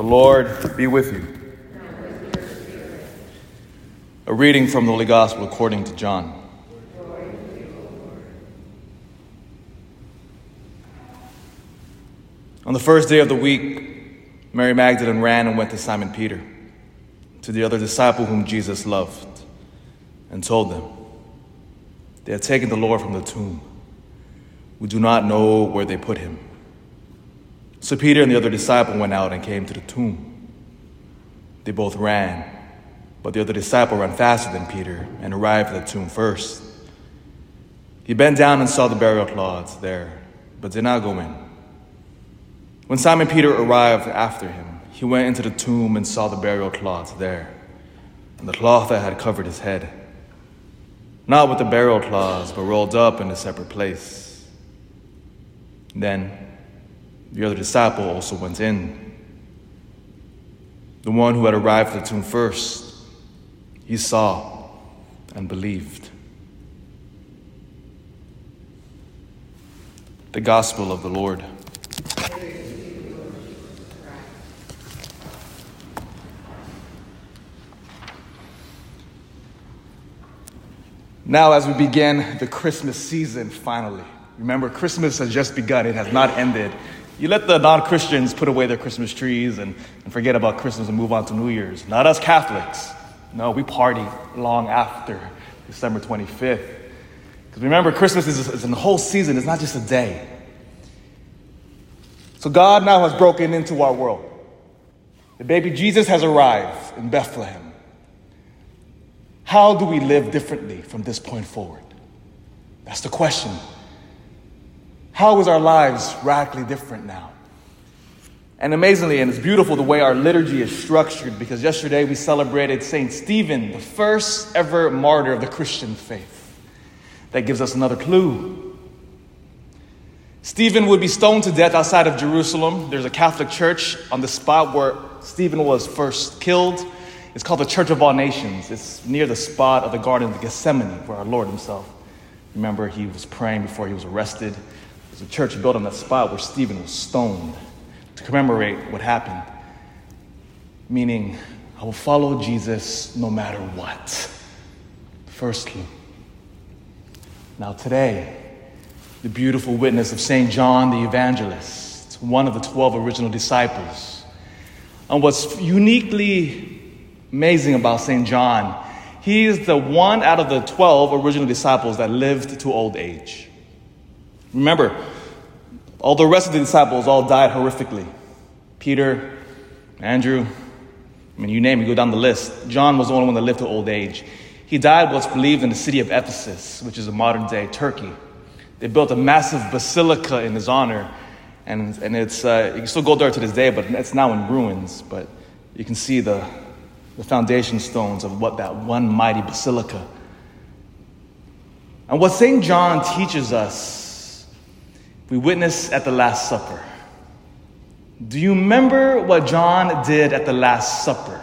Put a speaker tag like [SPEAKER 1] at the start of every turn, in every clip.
[SPEAKER 1] The Lord be with you. A reading from the Holy Gospel according to John. On the first day of the week, Mary Magdalene ran and went to Simon Peter, to the other disciple whom Jesus loved, and told them, They have taken the Lord from the tomb. We do not know where they put him. So Peter and the other disciple went out and came to the tomb. They both ran, but the other disciple ran faster than Peter and arrived at the tomb first. He bent down and saw the burial cloths there, but did not go in. When Simon Peter arrived after him, he went into the tomb and saw the burial cloths there, and the cloth that had covered his head, not with the burial cloths, but rolled up in a separate place. Then the other disciple also went in. The one who had arrived at the tomb first, he saw and believed. The Gospel of the Lord. Now, as we begin the Christmas season, finally, remember, Christmas has just begun, it has not ended. You let the non Christians put away their Christmas trees and, and forget about Christmas and move on to New Year's. Not us Catholics. No, we party long after December 25th. Because remember, Christmas is, is a whole season, it's not just a day. So God now has broken into our world. The baby Jesus has arrived in Bethlehem. How do we live differently from this point forward? That's the question. How is our lives radically different now? And amazingly, and it's beautiful the way our liturgy is structured because yesterday we celebrated St. Stephen, the first ever martyr of the Christian faith. That gives us another clue. Stephen would be stoned to death outside of Jerusalem. There's a Catholic church on the spot where Stephen was first killed. It's called the Church of All Nations. It's near the spot of the Garden of Gethsemane where our Lord Himself, remember, He was praying before He was arrested. A church built on that spot where Stephen was stoned to commemorate what happened. Meaning, I will follow Jesus no matter what. Firstly. Now, today, the beautiful witness of St. John the Evangelist, one of the 12 original disciples. And what's uniquely amazing about St. John, he is the one out of the 12 original disciples that lived to old age. Remember, all the rest of the disciples all died horrifically. Peter, Andrew, I mean, you name it, go down the list. John was the only one that lived to old age. He died what's believed in the city of Ephesus, which is a modern day Turkey. They built a massive basilica in his honor, and, and it's, uh, you can still go there to this day, but it's now in ruins. But you can see the, the foundation stones of what that one mighty basilica. And what St. John teaches us, we witness at the Last Supper. Do you remember what John did at the Last Supper?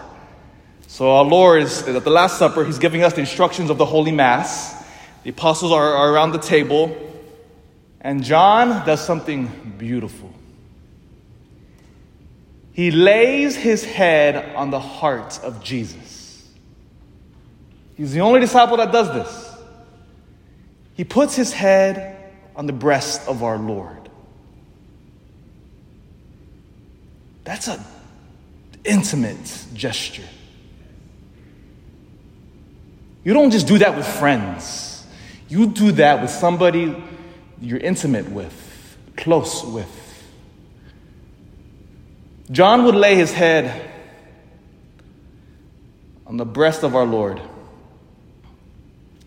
[SPEAKER 1] So, our Lord is at the Last Supper, He's giving us the instructions of the Holy Mass. The apostles are, are around the table, and John does something beautiful. He lays his head on the heart of Jesus. He's the only disciple that does this. He puts his head on the breast of our Lord. That's an intimate gesture. You don't just do that with friends. You do that with somebody you're intimate with, close with. John would lay his head on the breast of our Lord.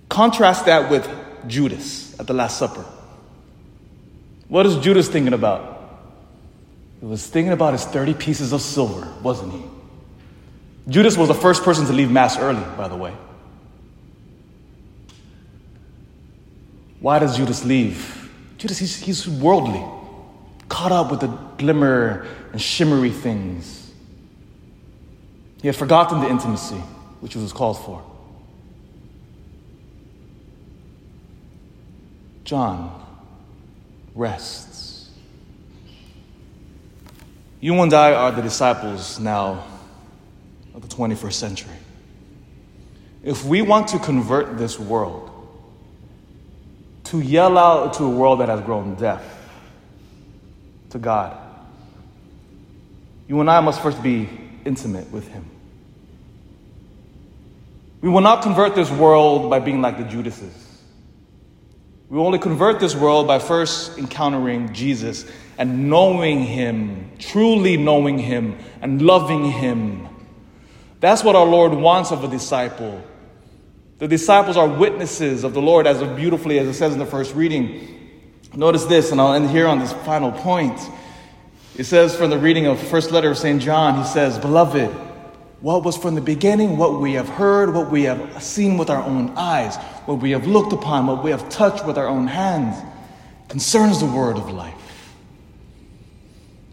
[SPEAKER 1] Contrast that with Judas at the Last Supper. What is Judas thinking about? He was thinking about his 30 pieces of silver, wasn't he? Judas was the first person to leave Mass early, by the way. Why does Judas leave? Judas, he's, he's worldly, caught up with the glimmer and shimmery things. He had forgotten the intimacy which was called for. John rests. You and I are the disciples now of the 21st century. If we want to convert this world, to yell out to a world that has grown deaf to God, you and I must first be intimate with Him. We will not convert this world by being like the Judases. We only convert this world by first encountering Jesus and knowing Him, truly knowing Him, and loving Him. That's what our Lord wants of a disciple. The disciples are witnesses of the Lord as beautifully as it says in the first reading. Notice this, and I'll end here on this final point. It says from the reading of the first letter of St. John, he says, Beloved, what was from the beginning, what we have heard, what we have seen with our own eyes, what we have looked upon, what we have touched with our own hands, concerns the word of life.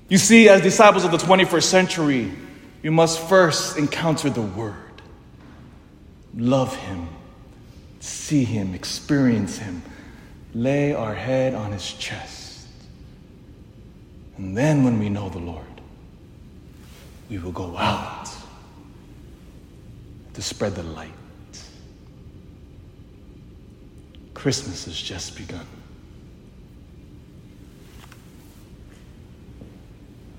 [SPEAKER 1] You see, as disciples of the 21st century, you must first encounter the word, love him, see him, experience him, lay our head on his chest. And then, when we know the Lord, we will go out to spread the light. Christmas has just begun.